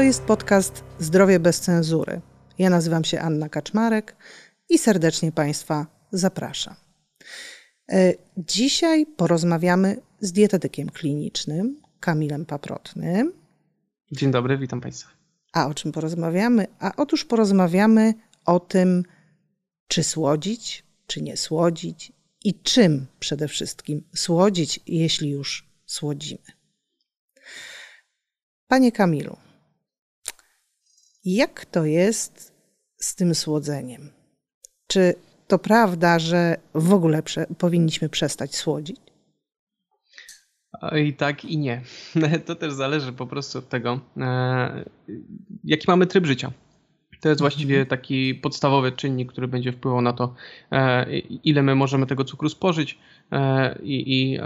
To jest podcast Zdrowie bez cenzury. Ja nazywam się Anna Kaczmarek i serdecznie Państwa zapraszam. E, dzisiaj porozmawiamy z dietetykiem klinicznym Kamilem Paprotnym. Dzień dobry, witam Państwa. A o czym porozmawiamy? A otóż porozmawiamy o tym, czy słodzić, czy nie słodzić i czym przede wszystkim słodzić, jeśli już słodzimy. Panie Kamilu, jak to jest z tym słodzeniem? Czy to prawda, że w ogóle prze powinniśmy przestać słodzić? I tak, i nie. To też zależy po prostu od tego, e, jaki mamy tryb życia. To jest właściwie mhm. taki podstawowy czynnik, który będzie wpływał na to, e, ile my możemy tego cukru spożyć i, i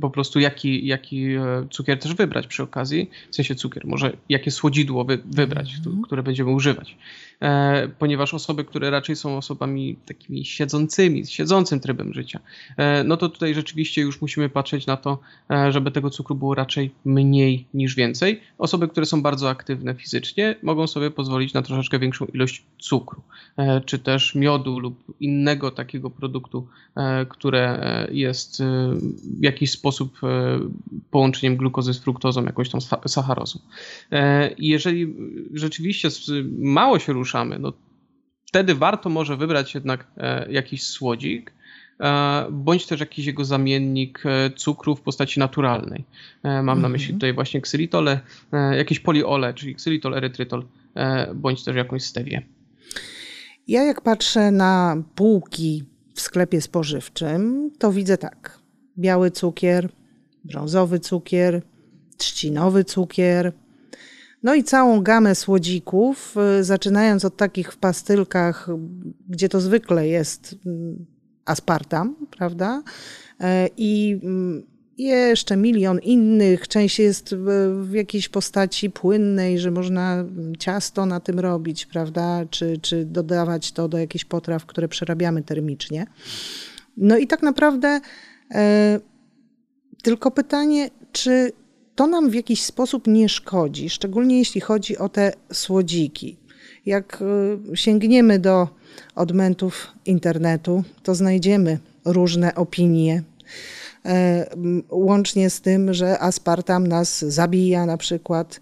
po prostu jaki, jaki cukier też wybrać przy okazji. W sensie cukier, może jakie słodzidło wybrać, mhm. które będziemy używać. E, ponieważ osoby, które raczej są osobami takimi siedzącymi, z siedzącym trybem życia, e, no to tutaj rzeczywiście już musimy patrzeć na to, e, żeby tego cukru było raczej mniej niż więcej. Osoby, które są bardzo aktywne fizycznie, mogą sobie pozwolić na troszeczkę większą ilość cukru, czy też miodu lub innego takiego produktu, które jest w jakiś sposób połączeniem glukozy z fruktozą, jakąś tą sacharozą. Jeżeli rzeczywiście mało się rusza, ruszamy, no wtedy warto może wybrać jednak e, jakiś słodzik, e, bądź też jakiś jego zamiennik e, cukru w postaci naturalnej. Mam na myśli mhm. tutaj właśnie ksylitole, jakieś poliole, czyli ksylitol, erytrytol, bądź też jakąś stewię. Ja jak patrzę na półki w sklepie spożywczym, to widzę tak. Biały cukier, brązowy cukier, trzcinowy cukier, no i całą gamę słodzików, y, zaczynając od takich w pastylkach, gdzie to zwykle jest mm, aspartam, prawda? E, I mm, jeszcze milion innych. Część jest w jakiejś postaci płynnej, że można ciasto na tym robić, prawda? Czy, czy dodawać to do jakichś potraw, które przerabiamy termicznie. No i tak naprawdę e, tylko pytanie, czy to nam w jakiś sposób nie szkodzi, szczególnie jeśli chodzi o te słodziki. Jak y, sięgniemy do odmentów internetu, to znajdziemy różne opinie. E, łącznie z tym, że aspartam nas zabija na przykład.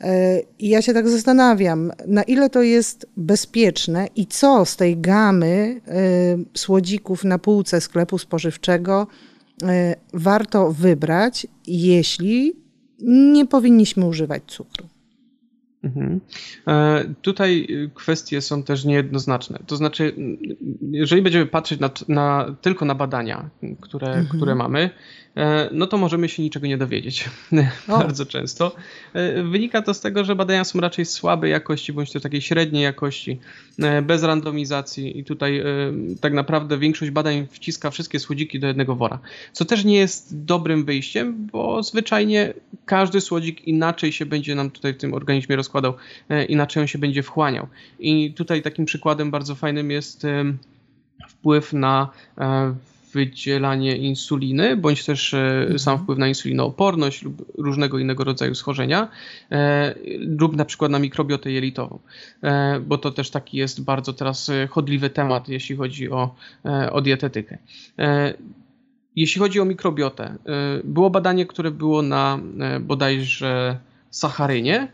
E, I ja się tak zastanawiam, na ile to jest bezpieczne i co z tej gamy y, słodzików na półce sklepu spożywczego warto wybrać, jeśli nie powinniśmy używać cukru. Mhm. E, tutaj kwestie są też niejednoznaczne. To znaczy, jeżeli będziemy patrzeć na, na tylko na badania, które, mhm. które mamy, no to możemy się niczego nie dowiedzieć bardzo często. E, wynika to z tego, że badania są raczej słabej jakości, bądź też takiej średniej jakości, e, bez randomizacji i tutaj tak naprawdę większość badań wciska wszystkie słodziki do jednego wora, co też nie jest dobrym wyjściem, bo zwyczajnie każdy słodzik inaczej się będzie nam tutaj w tym organizmie rozkładał, inaczej on się będzie wchłaniał. I tutaj takim przykładem bardzo fajnym jest wpływ na wydzielanie insuliny, bądź też e, mhm. sam wpływ na insulinooporność lub różnego innego rodzaju schorzenia, e, lub na przykład na mikrobiotę jelitową, e, bo to też taki jest bardzo teraz chodliwy temat, jeśli chodzi o, o dietetykę. Jeśli chodzi o mikrobiotę, było badanie, które było na bodajże sacharynie,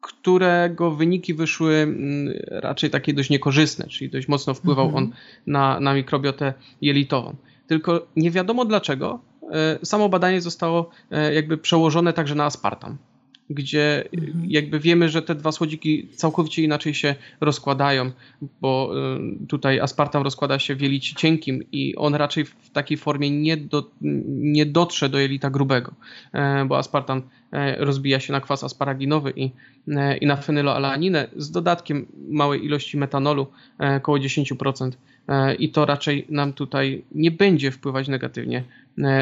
którego wyniki wyszły mm, raczej takie dość niekorzystne, czyli dość mocno wpływał mhm. on na, na mikrobiotę jelitową. Tylko nie wiadomo dlaczego e, samo badanie zostało e, jakby przełożone także na aspartam gdzie mhm. jakby wiemy, że te dwa słodziki całkowicie inaczej się rozkładają, bo y, tutaj aspartam rozkłada się w jelicie cienkim i on raczej w takiej formie nie, do, nie dotrze do jelita grubego, e, bo aspartam e, rozbija się na kwas asparaginowy i, e, i na fenyloalaninę z dodatkiem małej ilości metanolu, około 10%. I to raczej nam tutaj nie będzie wpływać negatywnie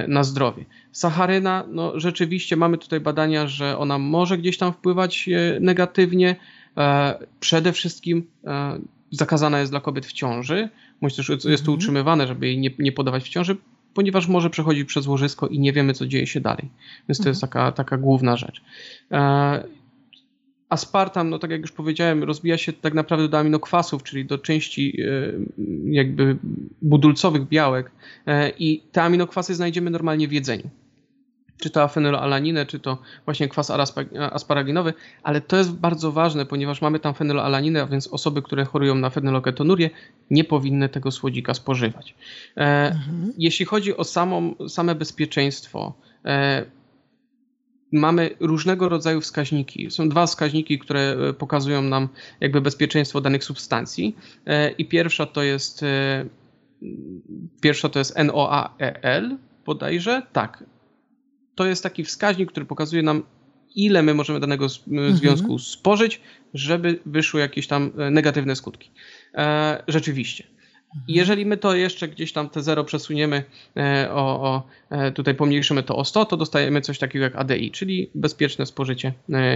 na zdrowie. Sacharyna, no rzeczywiście mamy tutaj badania, że ona może gdzieś tam wpływać e, negatywnie. E, przede wszystkim zakazana jest dla kobiet w ciąży, bądź też jest to mhm. utrzymywane, żeby jej nie, nie podawać w ciąży, ponieważ może przechodzić przez łożysko i nie wiemy, co dzieje się dalej. Więc to jest mhm. taka, taka główna rzecz. Aspartam, no tak jak już powiedziałem, rozbija się tak naprawdę do aminokwasów, czyli do części jakby budulcowych białek i te aminokwasy znajdziemy normalnie w jedzeniu czy to afenylalaninę, czy to właśnie kwas asparaginowy, ale to jest bardzo ważne, ponieważ mamy tam fenylalaninę, a więc osoby, które chorują na fenyloketonurię, nie powinny tego słodzika spożywać. E, mhm. Jeśli chodzi o samą, same bezpieczeństwo, e, mamy różnego rodzaju wskaźniki. Są dwa wskaźniki, które e, pokazują nam jakby bezpieczeństwo danych substancji i pierwsza to jest pierwsza to jest NOAEL bodajże, tak, to jest taki wskaźnik, który pokazuje nam, ile my możemy danego mhm. związku mhm. spożyć, żeby wyszły jakieś tam e, negatywne skutki. E, rzeczywiście. Mhm. Jeżeli my to jeszcze gdzieś tam te zero przesuniemy e, o, o, e, tutaj pomniejszymy to o 100, to dostajemy coś takiego jak ADI, czyli bezpieczne spożycie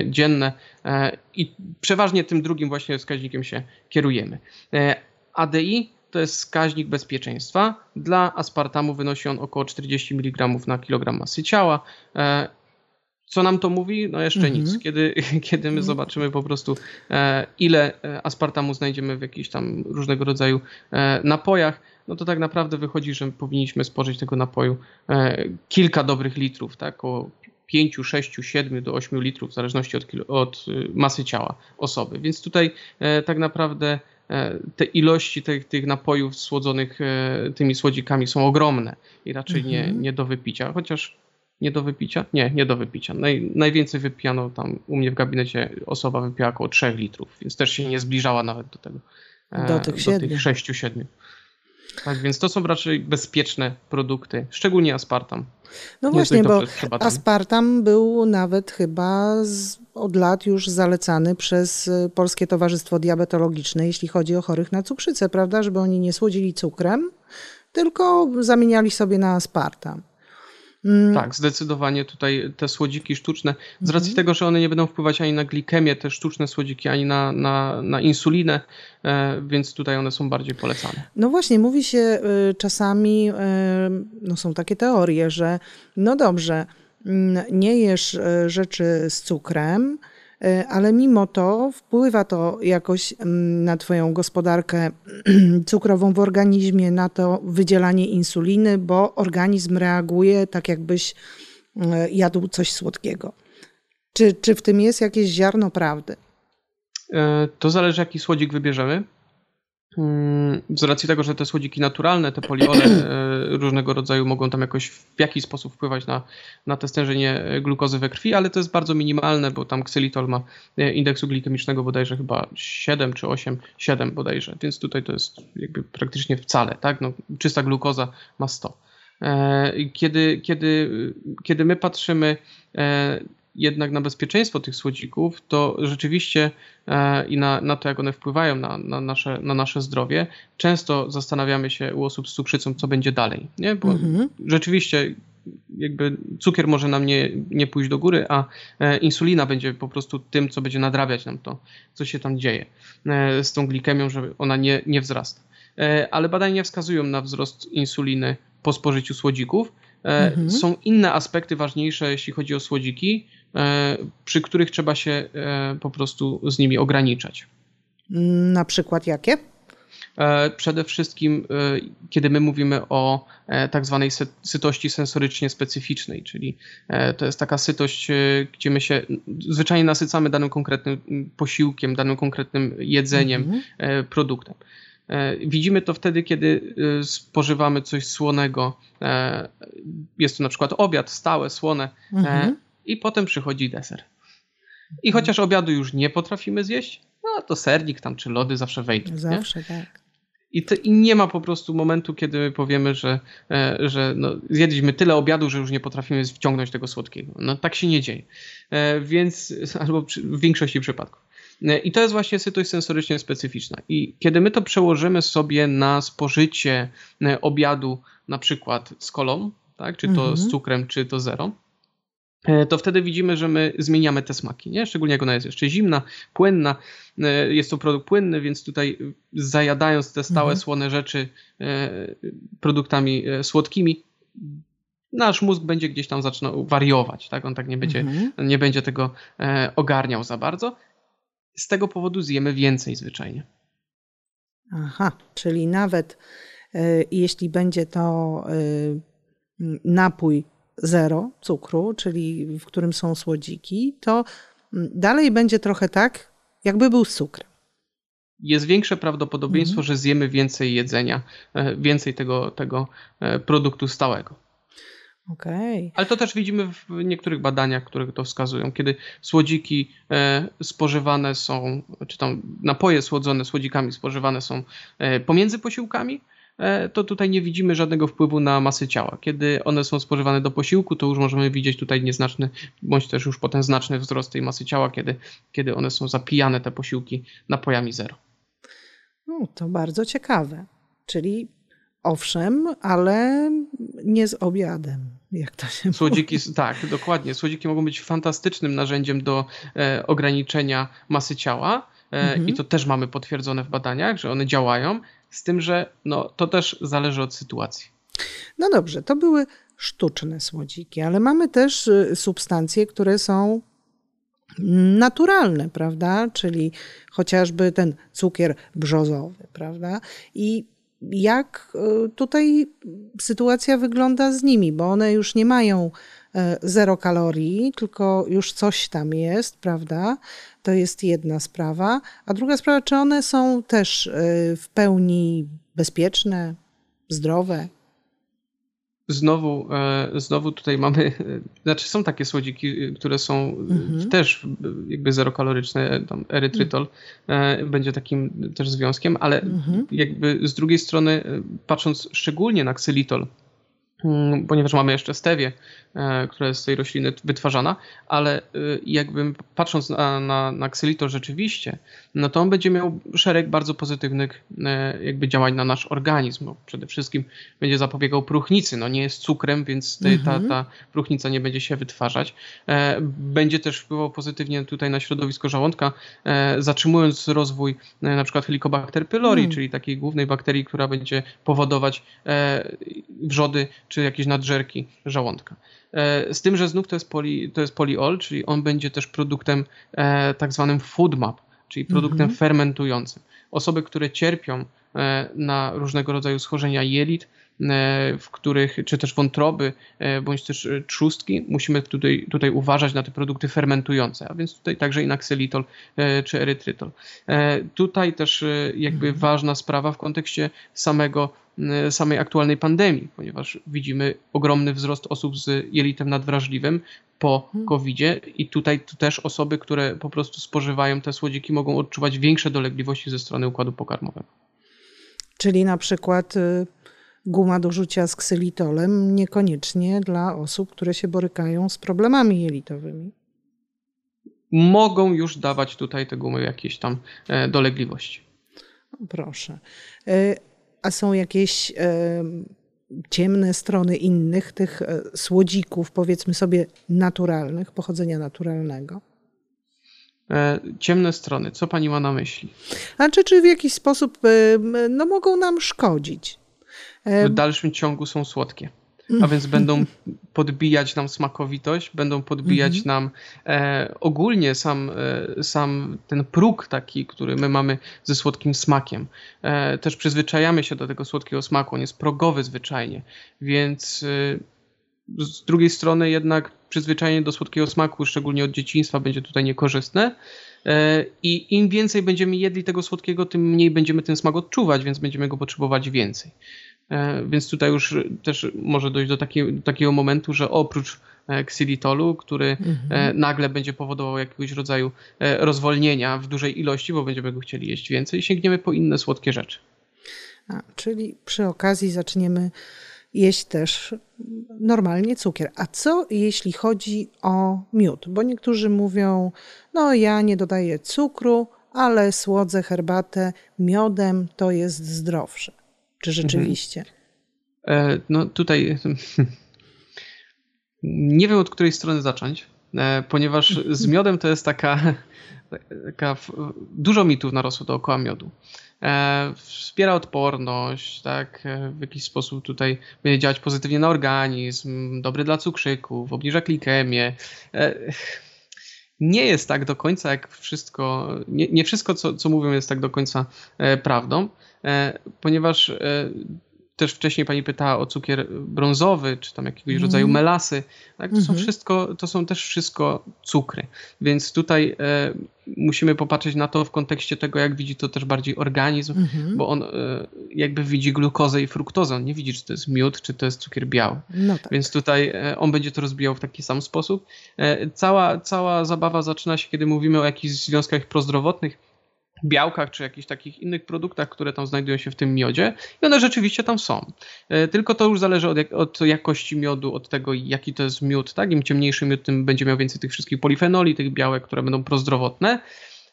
dzienne i przeważnie tym drugim właśnie wskaźnikiem się kierujemy. ADI to jest wskaźnik bezpieczeństwa. Dla aspartamu wynosi on około 40 mg na kilogram masy ciała. E, co nam to mówi? No jeszcze -hmm. nic. Kiedy, kiedy my zobaczymy po prostu e, ile e, aspartamu znajdziemy w jakichś tam różnego rodzaju napojach, no to tak naprawdę wychodzi, że powinniśmy spożyć tego napoju kilka dobrych litrów, tak? Około 5, 6, 7 do 8 litrów w zależności od, od masy ciała osoby. Więc tutaj tak naprawdę E, te ilości tych, tych napojów słodzonych e, tymi słodzikami są ogromne i raczej mhm. nie, nie do wypicia, chociaż nie do wypicia? Nie, nie do wypicia. Naj, najwięcej wypijano tam u mnie w gabinecie osoba wypiła około 3 litrów, więc też się nie zbliżała nawet do tego. E, do tych, do tych 6-7. Tak, więc to są raczej bezpieczne produkty, szczególnie aspartam. No Nie właśnie, bo aspartam był nawet chyba z, od lat już zalecany przez y, Polskie Towarzystwo Diabetologiczne, jeśli chodzi o chorych na cukrzycę, prawda? Żeby oni nie słodzili cukrem, tylko zamieniali sobie na aspartam. Mm. Tak, zdecydowanie tutaj te słodziki sztuczne, z racji mhm. tego, że one nie będą wpływać ani na glikemię, te sztuczne słodziki, ani na, na, na insulinę, e, więc tutaj one są bardziej polecane. No właśnie, mówi się y, czasami, y, no są takie teorie, że no dobrze, mm, nie jesz rzeczy z cukrem, E, ale mimo to wpływa to jakoś mm, na Twoją gospodarkę cukrową w organizmie, na to wydzielanie insuliny, bo organizm reaguje tak, jakbyś e, jadł coś słodkiego. Czy, czy w tym jest jakieś ziarno prawdy? E, to zależy, jaki słodzik wybierzemy. Mm, z racji tego, że te słodziki naturalne, te poliole e, różnego rodzaju mogą tam jakoś w jakiś sposób wpływać na, na te stężenie glukozy we krwi, ale to jest bardzo minimalne, bo tam ksylitol ma e, indeksu glikemicznego bodajże chyba 7 czy 8, 7 bodajże, więc tutaj to jest jakby praktycznie wcale, tak? No, czysta glukoza ma 100. E, kiedy, kiedy, kiedy my patrzymy jednak na bezpieczeństwo tych słodzików, to rzeczywiście e, i na, na to, jak one wpływają na, na, nasze, na nasze zdrowie, często zastanawiamy się u osób z cukrzycą, co będzie dalej. Nie? Bo mhm. rzeczywiście jakby cukier może nam nie, nie pójść do góry, a e, insulina będzie po prostu tym, co będzie nadrabiać nam to, co się tam dzieje e, z tą glikemią, żeby ona nie, nie wzrasta. Ale badania wskazują na wzrost insuliny po spożyciu słodzików. Mhm. Są inne aspekty ważniejsze, jeśli chodzi o słodziki, E, przy których trzeba się e, po prostu z nimi ograniczać. Na przykład jakie? E, przede wszystkim, kiedy my mówimy o tak zwanej sytości sensorycznie specyficznej, czyli to jest taka sytość, gdzie my się zwyczajnie nasycamy danym konkretnym posiłkiem, danym konkretnym jedzeniem, mhm. produktem. Widzimy to wtedy, kiedy spożywamy coś słonego. Jest to na przykład obiad, stałe, słone. Mhm i potem przychodzi deser. I mhm. chociaż obiadu już nie potrafimy zjeść, no to sernik tam czy lody zawsze wejdą. Zawsze, nie? tak. I, to, I, nie ma po prostu momentu, kiedy powiemy, że, e, że no, zjedliśmy tyle obiadu, że już nie potrafimy wciągnąć tego słodkiego. No tak się nie dzieje. E, więc, albo w większości przypadków. E, I to jest właśnie sytuacja sensorycznie specyficzna. I kiedy my to przełożymy sobie na spożycie obiadu, na przykład z kolą, tak, czy to mhm. z cukrem, czy to zero, to wtedy widzimy, że my zmieniamy te smaki, nie? Szczególnie jak ona jest jeszcze zimna, płynna. E, jest to produkt płynny, więc tutaj zajadając te stałe mhm. słone rzeczy e, produktami słodkimi, nasz mózg będzie gdzieś tam zaczynał wariować, tak? On tak nie będzie, mhm. nie będzie tego ogarniał za bardzo. z tego powodu zjemy więcej zwyczajnie. Aha, czyli nawet y, jeśli będzie to y, napój zero cukru, czyli w którym są słodziki, to dalej będzie trochę tak, jakby był z cukrem. Jest większe prawdopodobieństwo, mhm. że zjemy więcej jedzenia, e, więcej tego, tego e, produktu stałego. Okay. Ale to też widzimy w niektórych badaniach, które to wskazują. Kiedy słodziki e, spożywane są, czy tam napoje słodzone słodzikami spożywane są pomiędzy posiłkami, to tutaj nie widzimy żadnego wpływu na masę ciała. Kiedy one są spożywane do posiłku, to już możemy widzieć tutaj nieznaczny, bądź też już potem znaczny wzrost tej masy ciała, kiedy, kiedy one są zapijane, te posiłki, napojami zero. No, to bardzo ciekawe. Czyli owszem, ale nie z obiadem, jak to się Słodziki, mówi. tak, dokładnie. Słodziki mogą być fantastycznym narzędziem do e, ograniczenia masy ciała. E, mhm. I to też mamy potwierdzone w badaniach, że one działają, z tym, że no, to też zależy od sytuacji. No dobrze, to były sztuczne słodziki, ale mamy też y, substancje, które są naturalne, prawda? Czyli chociażby ten cukier brzozowy, prawda? I jak y, tutaj sytuacja wygląda z nimi, bo one już nie mają e, zero kalorii, tylko już coś tam jest, prawda? To jest jedna sprawa. A druga sprawa, czy one są też y, w pełni bezpieczne, zdrowe? Znowu, e, znowu tutaj mamy, znaczy są takie słodziki, które są mhm. też jakby zerokaloryczne, tam erytrytol mhm. będzie takim też związkiem, ale mhm. jakby z drugiej strony, patrząc szczególnie na ksylitol, ponieważ mamy jeszcze stewię, E, która jest z tej rośliny wytwarzana, ale e, jakby patrząc na, na, na rzeczywiście, no to on będzie miał szereg bardzo pozytywnych e, jakby działań na nasz organizm. Bo przede wszystkim będzie zapobiegał próchnicy, no nie jest cukrem, więc te, mhm. ta, ta próchnica nie będzie się wytwarzać. Będzie też wpływał pozytywnie tutaj na środowisko żołądka, zatrzymując rozwój na przykład Helicobacter pylori, mhm. czyli takiej głównej bakterii, która będzie powodować wrzody czy jakieś nadżerki żołądka. E, z tym, że znów to jest, poli, to jest poliol, czyli on będzie też produktem e, tak zwanym food map, czyli produktem mhm. fermentującym. Osoby, które cierpią e, na różnego rodzaju schorzenia jelit, w których, czy też wątroby, bądź też trzustki, musimy tutaj, tutaj uważać na te produkty fermentujące, a więc tutaj także inaksylitol czy erytrytol. Tutaj też jakby mhm. ważna sprawa w kontekście samego samej aktualnej pandemii, ponieważ widzimy ogromny wzrost osób z jelitem nadwrażliwym po mhm. COVID-zie i tutaj też osoby, które po prostu spożywają te słodziki mogą odczuwać większe dolegliwości ze strony układu pokarmowego. Czyli na przykład y, guma do rzucia z ksylitolem niekoniecznie dla osób, które się borykają z problemami jelitowymi. Mogą już dawać tutaj te gumy jakieś tam e, dolegliwości. Proszę. E, a są jakieś e, ciemne strony innych tych słodzików, powiedzmy sobie naturalnych, pochodzenia naturalnego? ciemne strony. Co pani ma na myśli? Znaczy, czy w jakiś sposób no, mogą nam szkodzić? w dalszym ciągu są słodkie. A więc będą podbijać nam smakowitość, będą podbijać mhm. nam e, ogólnie sam, e, sam ten próg taki, który my mamy ze słodkim smakiem. E, też przyzwyczajamy się do tego słodkiego smaku, on jest progowy zwyczajnie, więc e, z drugiej strony jednak przyzwyczajenie do słodkiego smaku, szczególnie od dzieciństwa, będzie tutaj niekorzystne. E, I im więcej będziemy jedli tego słodkiego, tym mniej będziemy ten smak odczuwać, więc będziemy go potrzebować więcej. E, więc tutaj już też może dojść do, takiego, do takiego momentu, że oprócz e, ksylitolu, który e, mhm. nagle będzie powodował jakiegoś rodzaju rozwolnienia w dużej ilości, bo będziemy go chcieli jeść więcej, sięgniemy po inne słodkie rzeczy. A, czyli przy okazji zaczniemy jeść też normalnie cukier. A co jeśli chodzi o miód? Bo niektórzy mówią, no ja nie dodaję cukru, ale słodzę herbatę miodem, to jest zdrowsze. Czy mhm. rzeczywiście? E, no tutaj nie wiem od której strony zacząć, e, ponieważ z miodem to jest taka, taka dużo mitów narosło dookoła miodu. E, wspiera odporność, tak, w jakiś sposób tutaj będzie działać pozytywnie na organizm, dobry dla cukrzyków, obniża glikemię nie jest tak do końca, jak wszystko, nie, nie wszystko, co, co mówią, jest tak do końca e, prawdą, e, ponieważ e, też wcześniej pani pytała o cukier brązowy, czy tam jakiegoś mm. rodzaju melasy. Tak? To, mm -hmm. są mhm. wszystko, to są też wszystko cukry. Więc tutaj e, musimy popatrzeć na to w kontekście tego, jak widzi to też bardziej organizm, mm -hmm. bo on e, jakby widzi glukozę i fruktozę. On nie widzi, czy to jest miód, czy to jest cukier biały. No tak. Więc tutaj e, on będzie to rozbijał w taki sam sposób. E, cała, cała zabawa zaczyna się, kiedy mówimy o jakichś związkach prozdrowotnych białkach czy jakichś takich innych produktach, które tam znajdują się w tym miodzie i one rzeczywiście tam są. E, tylko to już zależy od, od, jakości miodu, od tego jaki to jest miód, tak? Im ciemniejszy miód, tym będzie miał więcej tych wszystkich polifenoli, tych białek, które będą prozdrowotne.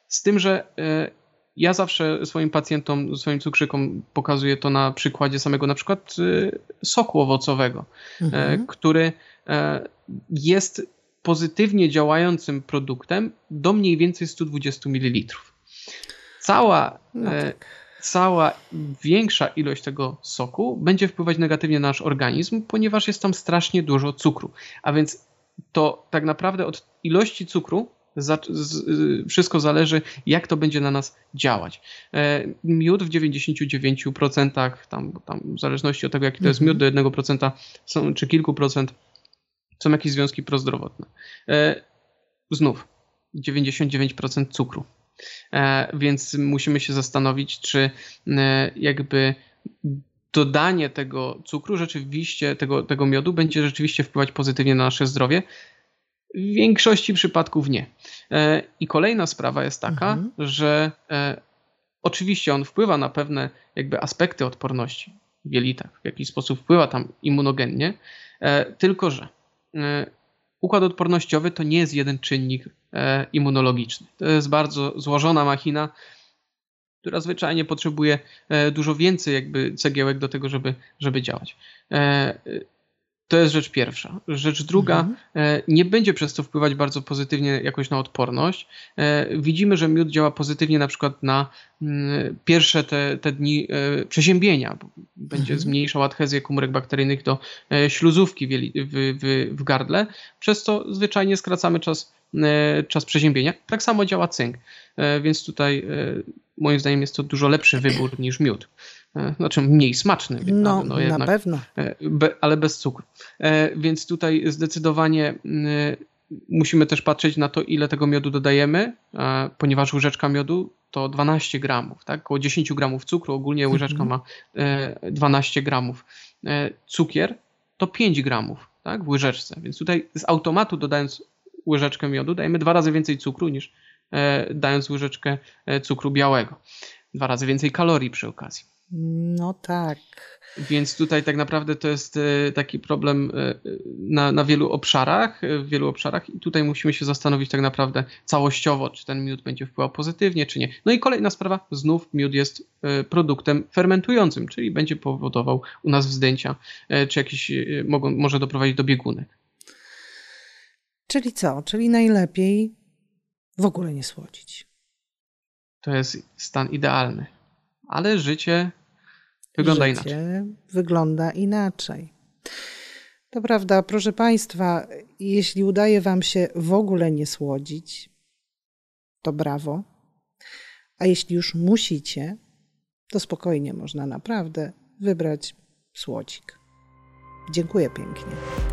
Z tym, że e, ja zawsze swoim pacjentom, swoim cukrzykom pokazuję to na przykładzie samego na przykład e, soku owocowego, mhm. który jest pozytywnie działającym produktem do mniej więcej 120 ml cała, no e, tak. cała większa ilość tego soku będzie wpływać negatywnie na nasz organizm, ponieważ jest tam strasznie dużo cukru. A więc to tak naprawdę od ilości cukru wszystko zależy, jak to będzie na nas działać. E, miód w 99%, tam, tam w zależności od tego, jaki to jest miód, do 1% są, czy kilku procent są jakieś związki prozdrowotne. E, znów 99% cukru. E, więc musimy się zastanowić, czy e, jakby dodanie tego cukru rzeczywiście, tego, tego miodu będzie rzeczywiście wpływać pozytywnie na nasze zdrowie. W większości przypadków nie. E, I kolejna sprawa jest taka, mhm. że oczywiście on wpływa na pewne jakby aspekty odporności w jelitach, w jakiś sposób wpływa tam immunogennie, tylko że układ odpornościowy to nie jest jeden czynnik immunologiczny. To jest bardzo złożona machina, która zwyczajnie potrzebuje e, dużo więcej jakby cegiełek do tego, żeby, żeby działać. E, to jest rzecz pierwsza. Rzecz druga, mhm. E, nie będzie przez to wpływać bardzo pozytywnie jakoś na odporność. E, widzimy, że miód działa pozytywnie na przykład na mm, pierwsze te, te dni e, przeziębienia. Będzie mhm. zmniejszał adhezję komórek bakteryjnych do śluzówki w, w, w gardle, przez co zwyczajnie skracamy czas, czas przeziębienia. Tak samo działa cynk, więc tutaj moim zdaniem jest to dużo lepszy wybór niż miód. E, znaczy mniej smaczny. No, no jednak, na pewno. E, be, ale bez cukru. E, więc tutaj zdecydowanie musimy też patrzeć na to, ile tego miodu dodajemy, ponieważ łyżeczka miodu to 12 gramów, tak? Około 10 gramów cukru, ogólnie mhm. łyżeczka ma 12 gramów. Cukier to 5 gramów, tak? W łyżeczce. Więc tutaj z automatu dodając łyżeczkę miodu dajemy dwa razy więcej cukru niż dając łyżeczkę cukru białego. Dwa razy więcej kalorii przy okazji. No tak. Więc tutaj tak naprawdę to jest e, taki problem e, na, na wielu obszarach, e, w wielu obszarach i tutaj musimy się zastanowić tak naprawdę całościowo, czy ten miód będzie wpływał pozytywnie, czy nie. No i kolejna sprawa, znów miód jest produktem fermentującym, czyli będzie powodował u nas wzdęcia, czy jakieś mogą, może doprowadzić do biegunek. Czyli co? Czyli najlepiej w ogóle nie słodzić. To jest stan idealny. Ale życie Wygląda Życie inaczej. Wygląda inaczej. To prawda, proszę Państwa, jeśli udaje Wam się w ogóle nie słodzić, to brawo. A jeśli już musicie, to spokojnie można naprawdę wybrać słodzik. Dziękuję pięknie.